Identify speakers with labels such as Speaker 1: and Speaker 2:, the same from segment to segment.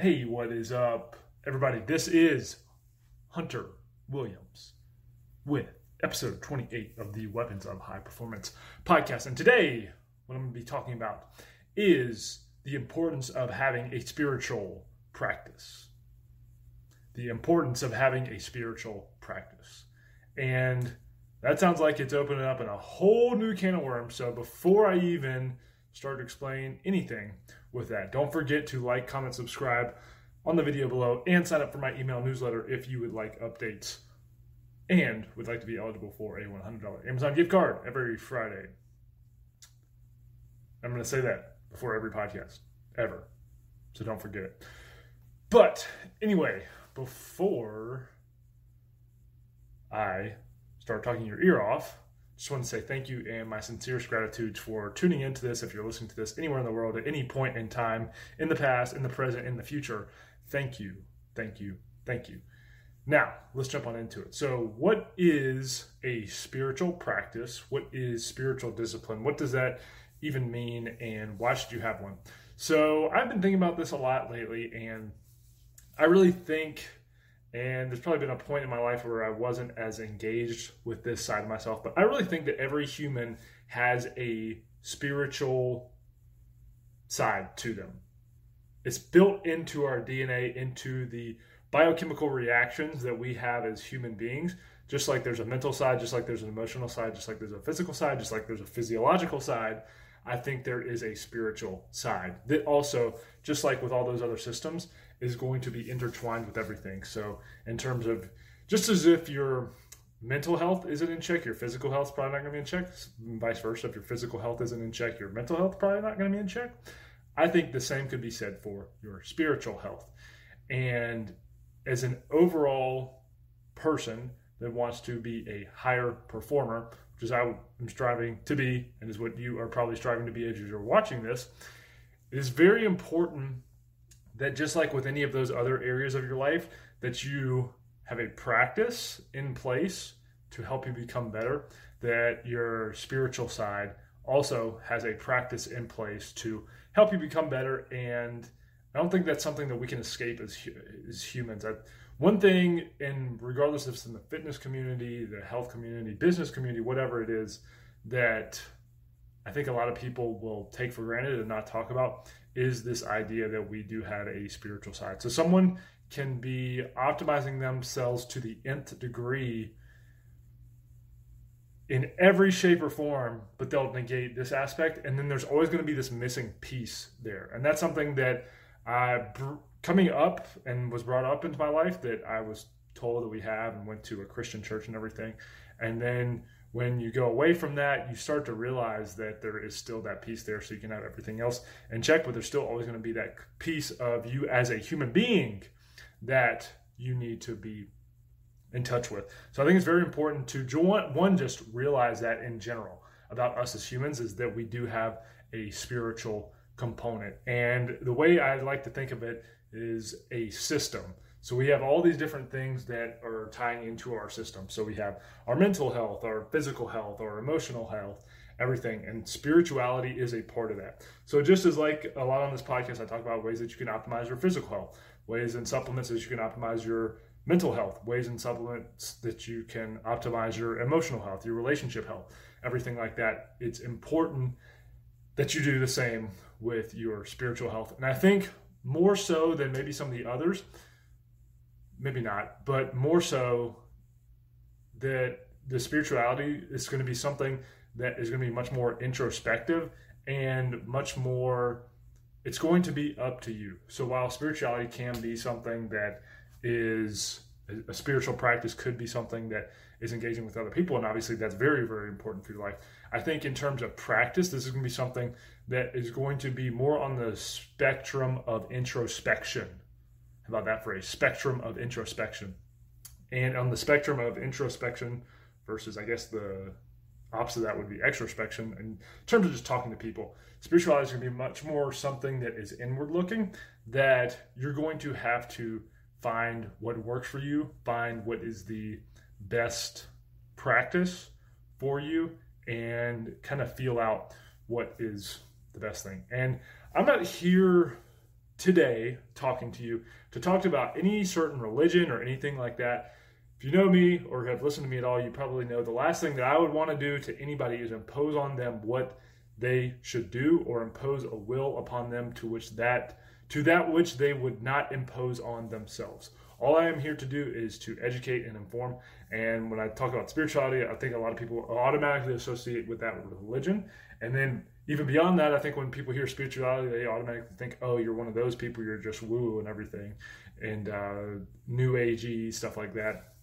Speaker 1: Hey, what is up, everybody? This is Hunter Williams with episode 28 of the Weapons of High Performance podcast. And today, what I'm going to be talking about is the importance of having a spiritual practice. The importance of having a spiritual practice. And that sounds like it's opening up in a whole new can of worms. So before I even start to explain anything with that. Don't forget to like, comment, subscribe on the video below, and sign up for my email newsletter if you would like updates and would like to be eligible for a $100 Amazon gift card every Friday. I'm going to say that before every podcast, ever. So don't forget it. But anyway, before I start talking your ear off, just want to say thank you and my sincerest gratitude for tuning into this. If you're listening to this anywhere in the world at any point in time, in the past, in the present, in the future, thank you, thank you, thank you. Now, let's jump on into it. So, what is a spiritual practice? What is spiritual discipline? What does that even mean? And why should you have one? So, I've been thinking about this a lot lately, and I really think and there's probably been a point in my life where I wasn't as engaged with this side of myself. But I really think that every human has a spiritual side to them. It's built into our DNA, into the biochemical reactions that we have as human beings. Just like there's a mental side, just like there's an emotional side, just like there's a physical side, just like there's a physiological side, I think there is a spiritual side that also, just like with all those other systems, is going to be intertwined with everything. So, in terms of just as if your mental health isn't in check, your physical health is probably not going to be in check. Vice versa, if your physical health isn't in check, your mental health probably not going to be in check. I think the same could be said for your spiritual health. And as an overall person that wants to be a higher performer, which is how I'm striving to be, and is what you are probably striving to be as you're watching this, it is very important that just like with any of those other areas of your life, that you have a practice in place to help you become better, that your spiritual side also has a practice in place to help you become better. And I don't think that's something that we can escape as, as humans. I, one thing, and regardless if it's in the fitness community, the health community, business community, whatever it is, that I think a lot of people will take for granted and not talk about is this idea that we do have a spiritual side. So someone can be optimizing themselves to the nth degree in every shape or form, but they'll negate this aspect. And then there's always going to be this missing piece there. And that's something that I, coming up and was brought up into my life that I was told that we have and went to a Christian church and everything. And then when you go away from that, you start to realize that there is still that piece there so you can have everything else in check, but there's still always going to be that piece of you as a human being that you need to be in touch with. So I think it's very important to one, just realize that in general about us as humans is that we do have a spiritual component. And the way I like to think of it is a system. So we have all these different things that are tying into our system. So we have our mental health, our physical health, our emotional health, everything. And spirituality is a part of that. So just as like a lot on this podcast, I talk about ways that you can optimize your physical health, ways and supplements that you can optimize your mental health, ways and supplements that you can optimize your emotional health, your relationship health, everything like that. It's important that you do the same with your spiritual health. And I think more so than maybe some of the others, maybe not, but more so that the spirituality is going to be something that is going to be much more introspective and much more it's going to be up to you. So while spirituality can be something that is a spiritual practice could be something that is engaging with other people and obviously that's very very important for your life i think in terms of practice this is going to be something that is going to be more on the spectrum of introspection about that phrase spectrum of introspection? And on the spectrum of introspection versus i guess the opposite of that would be extrospection in terms of just talking to people spirituality is going to be much more something that is inward looking that you're going to have to find what works for you find what is the best practice for you and kind of feel out what is the best thing. And i'm not here today talking to you to talk about any certain religion or anything like that. If you know me or have listened to me at all, you probably know the last thing that I would want to do to anybody is impose on them what they should do or impose a will upon them to which that to that which they would not impose on themselves. All I am here to do is to educate and inform. And when I talk about spirituality, I think a lot of people automatically associate with that religion. And then even beyond that, I think when people hear spirituality, they automatically think, "Oh, you're one of those people. You're just woo and everything, and uh, new agey stuff like that."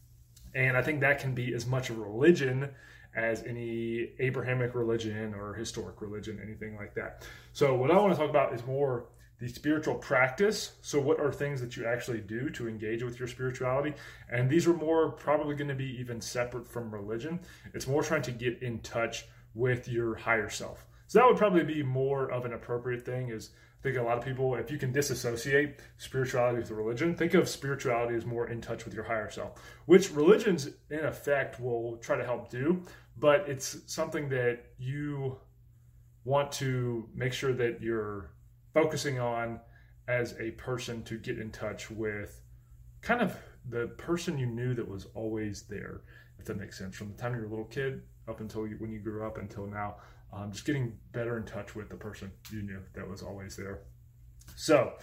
Speaker 1: And I think that can be as much a religion as any Abrahamic religion or historic religion, anything like that. So, what I want to talk about is more the spiritual practice. So, what are things that you actually do to engage with your spirituality? And these are more probably going to be even separate from religion. It's more trying to get in touch with your higher self. So, that would probably be more of an appropriate thing. Is I think a lot of people, if you can disassociate spirituality with religion, think of spirituality as more in touch with your higher self, which religions in effect will try to help do, but it's something that you want to make sure that you're focusing on as a person to get in touch with kind of the person you knew that was always there, if that makes sense, from the time you were a little kid up until you, when you grew up until now. Um, just getting better in touch with the person you knew that was always there. So,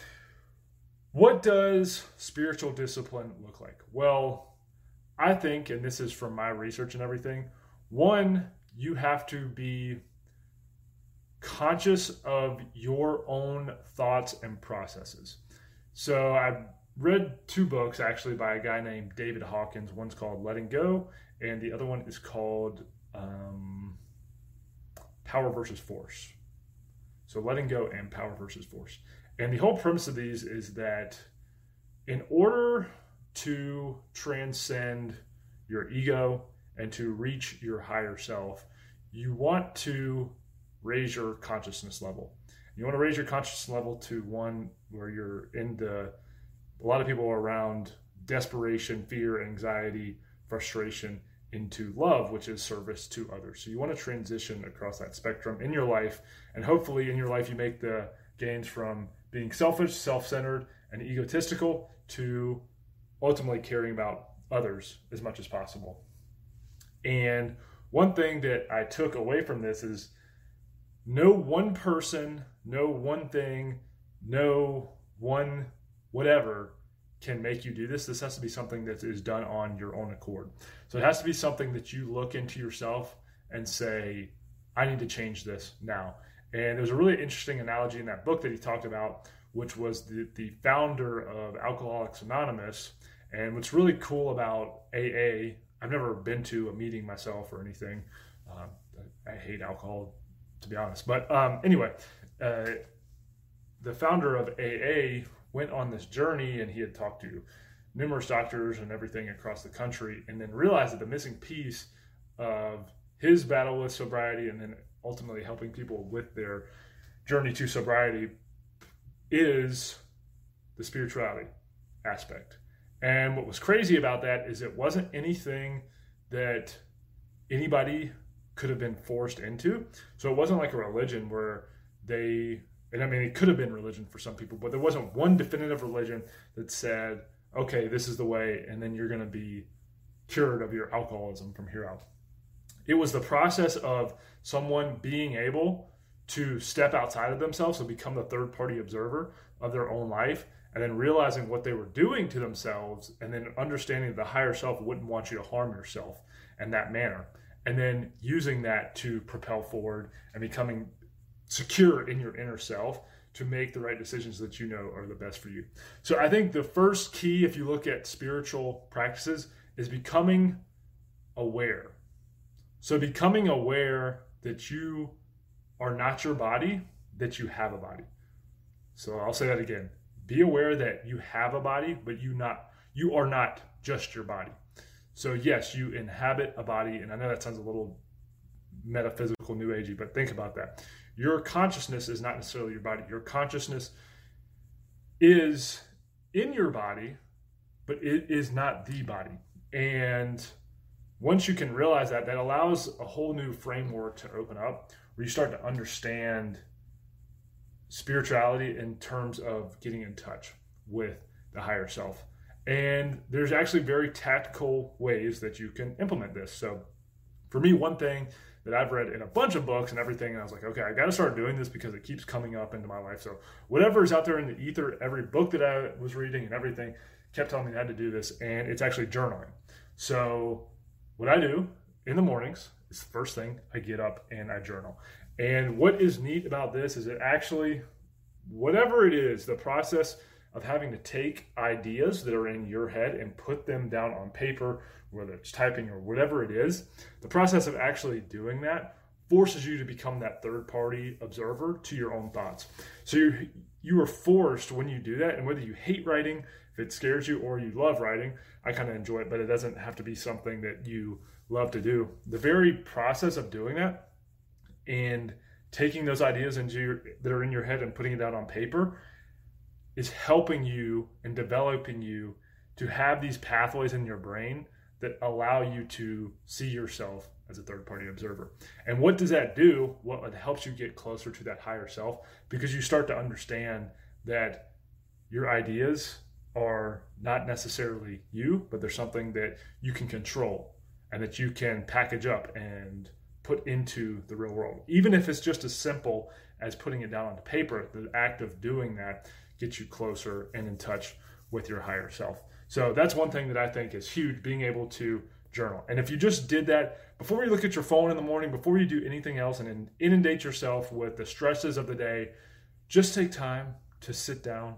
Speaker 1: what does spiritual discipline look like? Well, I think, and this is from my research and everything, one, you have to be conscious of your own thoughts and processes. So I read two books actually by a guy named David Hawkins. One's called Letting Go, and the other one is called um, Power versus Force. So Letting Go and Power versus Force. And the whole premise of these is that in order to transcend your ego and to reach your higher self, you want to raise your consciousness level. You want to raise your consciousness level to one where you're in the, a lot of people are around desperation, fear, anxiety, frustration into love, which is service to others. So you want to transition across that spectrum in your life. And hopefully in your life, you make the gains from being selfish, self centered, and egotistical to ultimately caring about others as much as possible. And one thing that I took away from this is no one person, no one thing, no one whatever can make you do this. This has to be something that is done on your own accord. So it has to be something that you look into yourself and say, I need to change this now. And there's a really interesting analogy in that book that he talked about, which was the, the founder of Alcoholics Anonymous. And what's really cool about AA, I've never been to a meeting myself or anything. Um, I hate alcohol to be honest. But um, anyway, uh, the founder of AA went on this journey and he had talked to numerous doctors and everything across the country and then realized that the missing piece of his battle with sobriety and then ultimately helping people with their journey to sobriety is the spirituality aspect. And what was crazy about that is it wasn't anything that anybody could have been forced into. So it wasn't like a religion where they, and I mean, it could have been religion for some people, but there wasn't one definitive religion that said, okay, this is the way, and then you're going to be cured of your alcoholism from here out. It was the process of someone being able to step outside of themselves, so become the third party observer of their own life, and then realizing what they were doing to themselves, and then understanding the higher self wouldn't want you to harm yourself in that manner and then using that to propel forward and becoming secure in your inner self to make the right decisions that you know are the best for you. So I think the first key, if you look at spiritual practices, is becoming aware. So becoming aware that you are not your body, that you have a body. So I'll say that again. Be aware that you have a body, but you not you are not just your body. So yes, you inhabit a body, and I know that sounds a little metaphysical, new agey, but think about that. Your consciousness is not necessarily your body. Your consciousness is in your body, but it is not the body. And once you can realize that, that allows a whole new framework to open up where you start to understand spirituality in terms of getting in touch with the higher self. And there's actually very tactical ways that you can implement this. So, for me, one thing that I've read in a bunch of books and everything, and I was like, okay, I got to start doing this because it keeps coming up into my life. So, whatever is out there in the ether, every book that I was reading and everything kept telling me I had to do this, and it's actually journaling. So, what I do in the mornings is the first thing I get up and I journal. And what is neat about this is it actually, whatever it is, the process of having to take ideas that are in your head and put them down on paper, whether it's typing or whatever it is, the process of actually doing that forces you to become that third party observer to your own thoughts. So you you are forced when you do that, and whether you hate writing, if it scares you, or you love writing, I kind of enjoy it, but it doesn't have to be something that you love to do. The very process of doing that and taking those ideas into your, that are in your head and putting it out on paper is helping you and developing you to have these pathways in your brain that allow you to see yourself as a third party observer. And what does that do? Well, it helps you get closer to that higher self because you start to understand that your ideas are not necessarily you, but they're something that you can control and that you can package up and put into the real world. Even if it's just as simple as putting it down on the paper, the act of doing that gets you closer and in touch with your higher self. So that's one thing that I think is huge being able to journal. And if you just did that before you look at your phone in the morning, before you do anything else and inundate yourself with the stresses of the day, just take time to sit down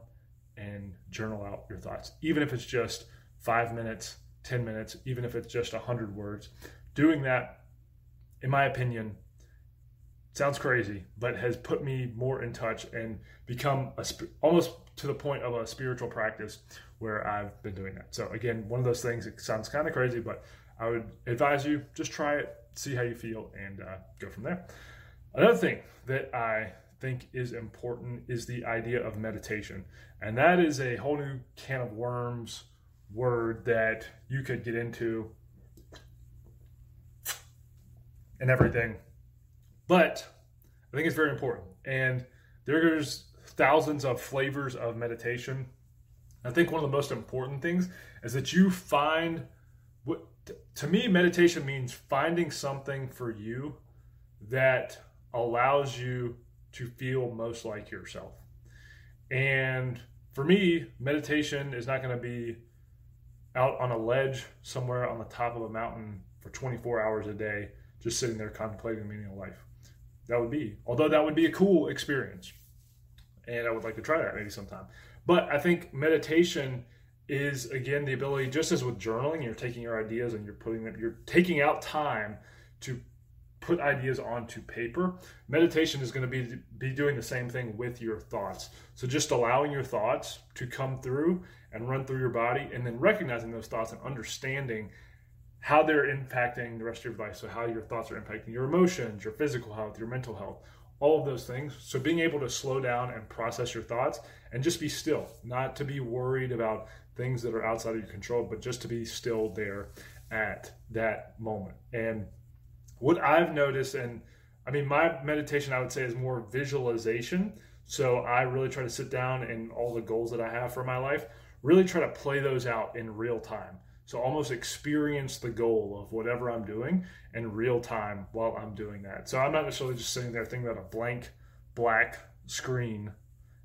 Speaker 1: and journal out your thoughts, even if it's just five minutes, 10 minutes, even if it's just 100 words. Doing that, in my opinion, sounds crazy, but has put me more in touch and become a, almost to the point of a spiritual practice where I've been doing that. So again, one of those things. It sounds kind of crazy, but I would advise you just try it, see how you feel, and uh, go from there. Another thing that I think is important is the idea of meditation, and that is a whole new can of worms word that you could get into and everything but I think it's very important. And there's thousands of flavors of meditation. I think one of the most important things is that you find what to me meditation means finding something for you that allows you to feel most like yourself. And for me, meditation is not going to be out on a ledge somewhere on the top of a mountain for 24 hours a day, just sitting there contemplating the meaning of life that would be. Although that would be a cool experience. And I would like to try that maybe sometime. But I think meditation is again the ability, just as with journaling, you're taking your ideas and you're putting them, you're taking out time to put ideas onto paper. Meditation is going to be be doing the same thing with your thoughts. So just allowing your thoughts to come through and run through your body, and then recognizing those thoughts and understanding how they're impacting the rest of your life. So, how your thoughts are impacting your emotions, your physical health, your mental health, all of those things. So, being able to slow down and process your thoughts and just be still, not to be worried about things that are outside of your control, but just to be still there at that moment. And what I've noticed, and I mean, my meditation, I would say, is more visualization. So, I really try to sit down and all the goals that I have for my life, really try to play those out in real time. So almost experience the goal of whatever I'm doing in real time while I'm doing that. So I'm not necessarily just sitting there thinking about a blank black screen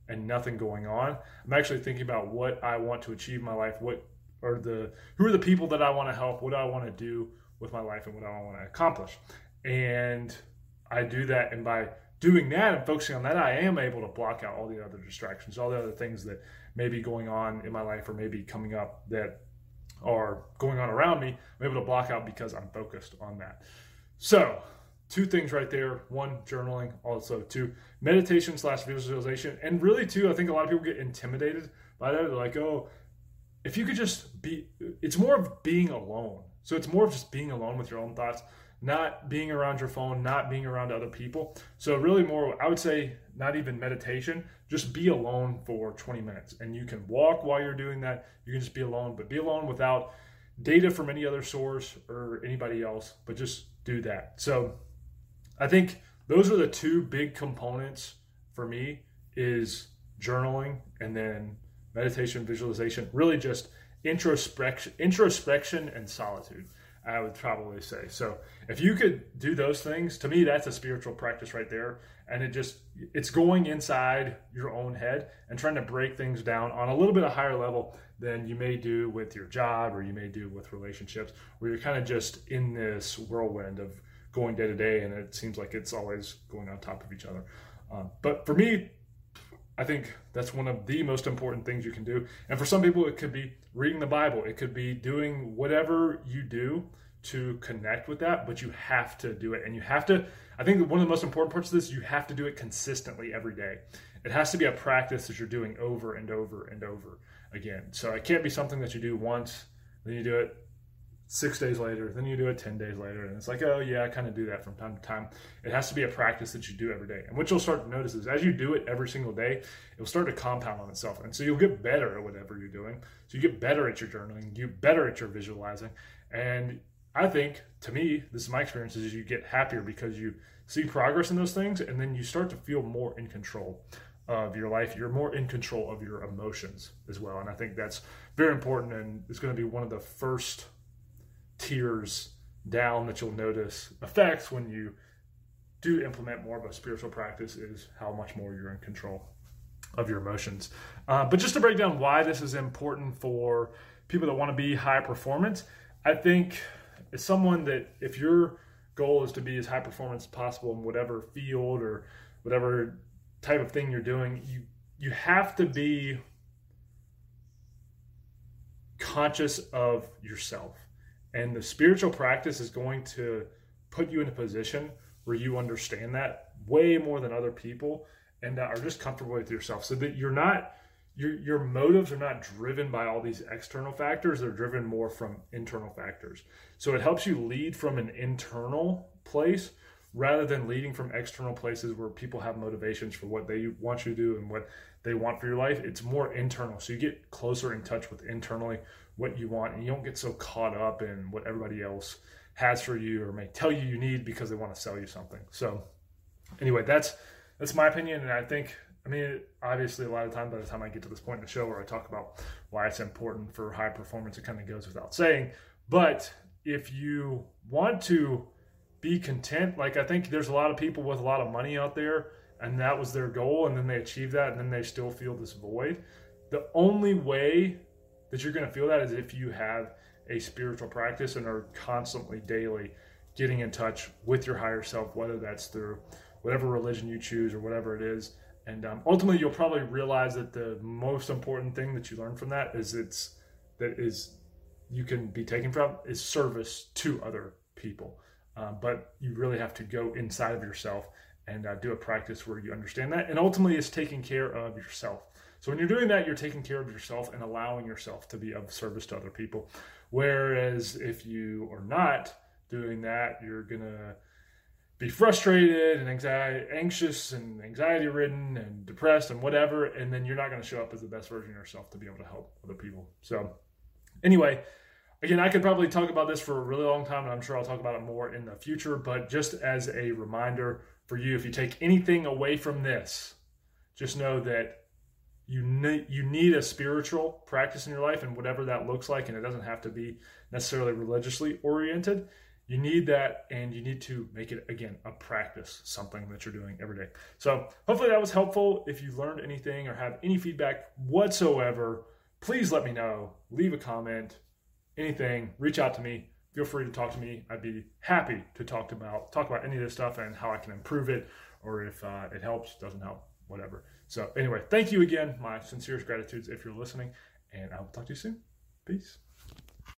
Speaker 1: and nothing going on. I'm actually thinking about what I want to achieve in my life, what are the who are the people that I want to help, what do I want to do with my life and what I want to accomplish. And I do that and by doing that and focusing on that, I am able to block out all the other distractions, all the other things that may be going on in my life or maybe coming up that are going on around me, I'm able to block out because I'm focused on that. So, two things right there one, journaling, also two, meditation slash visualization. And really, too, I think a lot of people get intimidated by that. They're like, oh, if you could just be, it's more of being alone. So, it's more of just being alone with your own thoughts not being around your phone, not being around other people. So, really, more, I would say, not even meditation, just be alone for 20 minutes. And you can walk while you're doing that. You can just be alone, but be alone without data from any other source or anybody else, but just do that. So, I think those are the two big components for me is journaling and then meditation, visualization, really just introspection, introspection and solitude. I would probably say. So if you could do those things, to me, that's a spiritual practice right there. And it just, it's going inside your own head and trying to break things down on a little bit of higher level than you may do with your job or you may do with relationships, where you're kind of just in this whirlwind of going day to day and it seems like it's always going on top of each other. Um, but for me, I think that's one of the most important things you can do. And for some people, it could be reading the Bible, it could be doing whatever you do to connect with that, but you have to do it. And you have to, I think one of the most important parts of this, you have to do it consistently every day. It has to be a practice that you're doing over and over and over again. So it can't be something that you do once, then you do it six days later, then you do it 10 days later. And it's like, oh, yeah, I kind of do that from time to time. It has to be a practice that you do every day. And what you'll start to notice is as you do it every single day, it'll start to compound on itself. And so you'll get better at whatever you're doing. So you get better at your journaling, you get better at your visualizing. And I think, to me, this is my experience, is you get happier because you see progress in those things and then you start to feel more in control of your life. You're more in control of your emotions as well. And I think that's very important and it's going to be one of the first tiers down that you'll notice effects when you do implement more of a spiritual practice is how much more you're in control of your emotions. Uh, but just to break down why this is important for people that want to be high performance, I think it's someone that if your goal is to be as high performance as possible in whatever field or whatever type of thing you're doing, you you have to be conscious of yourself. And the spiritual practice is going to put you in a position where you understand that way more than other people and are just comfortable with yourself so that you're not your your motives are not driven by all these external factors they're driven more from internal factors. So it helps you lead from an internal place rather than leading from external places where people have motivations for what they want you to do and what they want for your life. It's more internal. So you get closer in touch with internally what you want and you don't get so caught up in what everybody else has for you or may tell you you need because they want to sell you something. So anyway, that's that's my opinion and I think I mean obviously a lot of time by the time I get to this point in the show where I talk about why it's important for high performance it kind of goes without saying, but if you want to be content, like I think there's a lot of people with a lot of money out there and that was their goal and then they achieve that and then they still feel this void. The only way that you're going to feel that is if you have a spiritual practice and are constantly daily getting in touch with your higher self whether that's through whatever religion you choose or whatever it is and um, ultimately you'll probably realize that the most important thing that you learn from that is it's that is you can be taken from is service to other people um, but you really have to go inside of yourself and uh, do a practice where you understand that and ultimately it's taking care of yourself so when you're doing that, you're taking care of yourself and allowing yourself to be of service to other people. Whereas if you are not doing that, you're gonna be frustrated and anxiety, anxious and anxiety ridden and depressed and whatever, and then you're not going to show up as the best version of yourself to be able to help other people. So, anyway, again, I could probably talk about this for a really long time, and I'm sure I'll talk about it more in the future. But just as a reminder for you, if you take anything away from this, just know that you need you need a spiritual practice in your life and whatever that looks like and it doesn't have to be necessarily religiously oriented you need that and you need to make it again a practice something that you're doing every day so hopefully that was helpful if you learned anything or have any feedback whatsoever please let me know leave a comment anything reach out to me feel free to talk to me i'd be happy to talk about talk about any of this stuff and how i can improve it or if uh, it helps doesn't help whatever so, anyway, thank you again. My sincerest gratitudes if you're listening, and I will talk to you soon. Peace.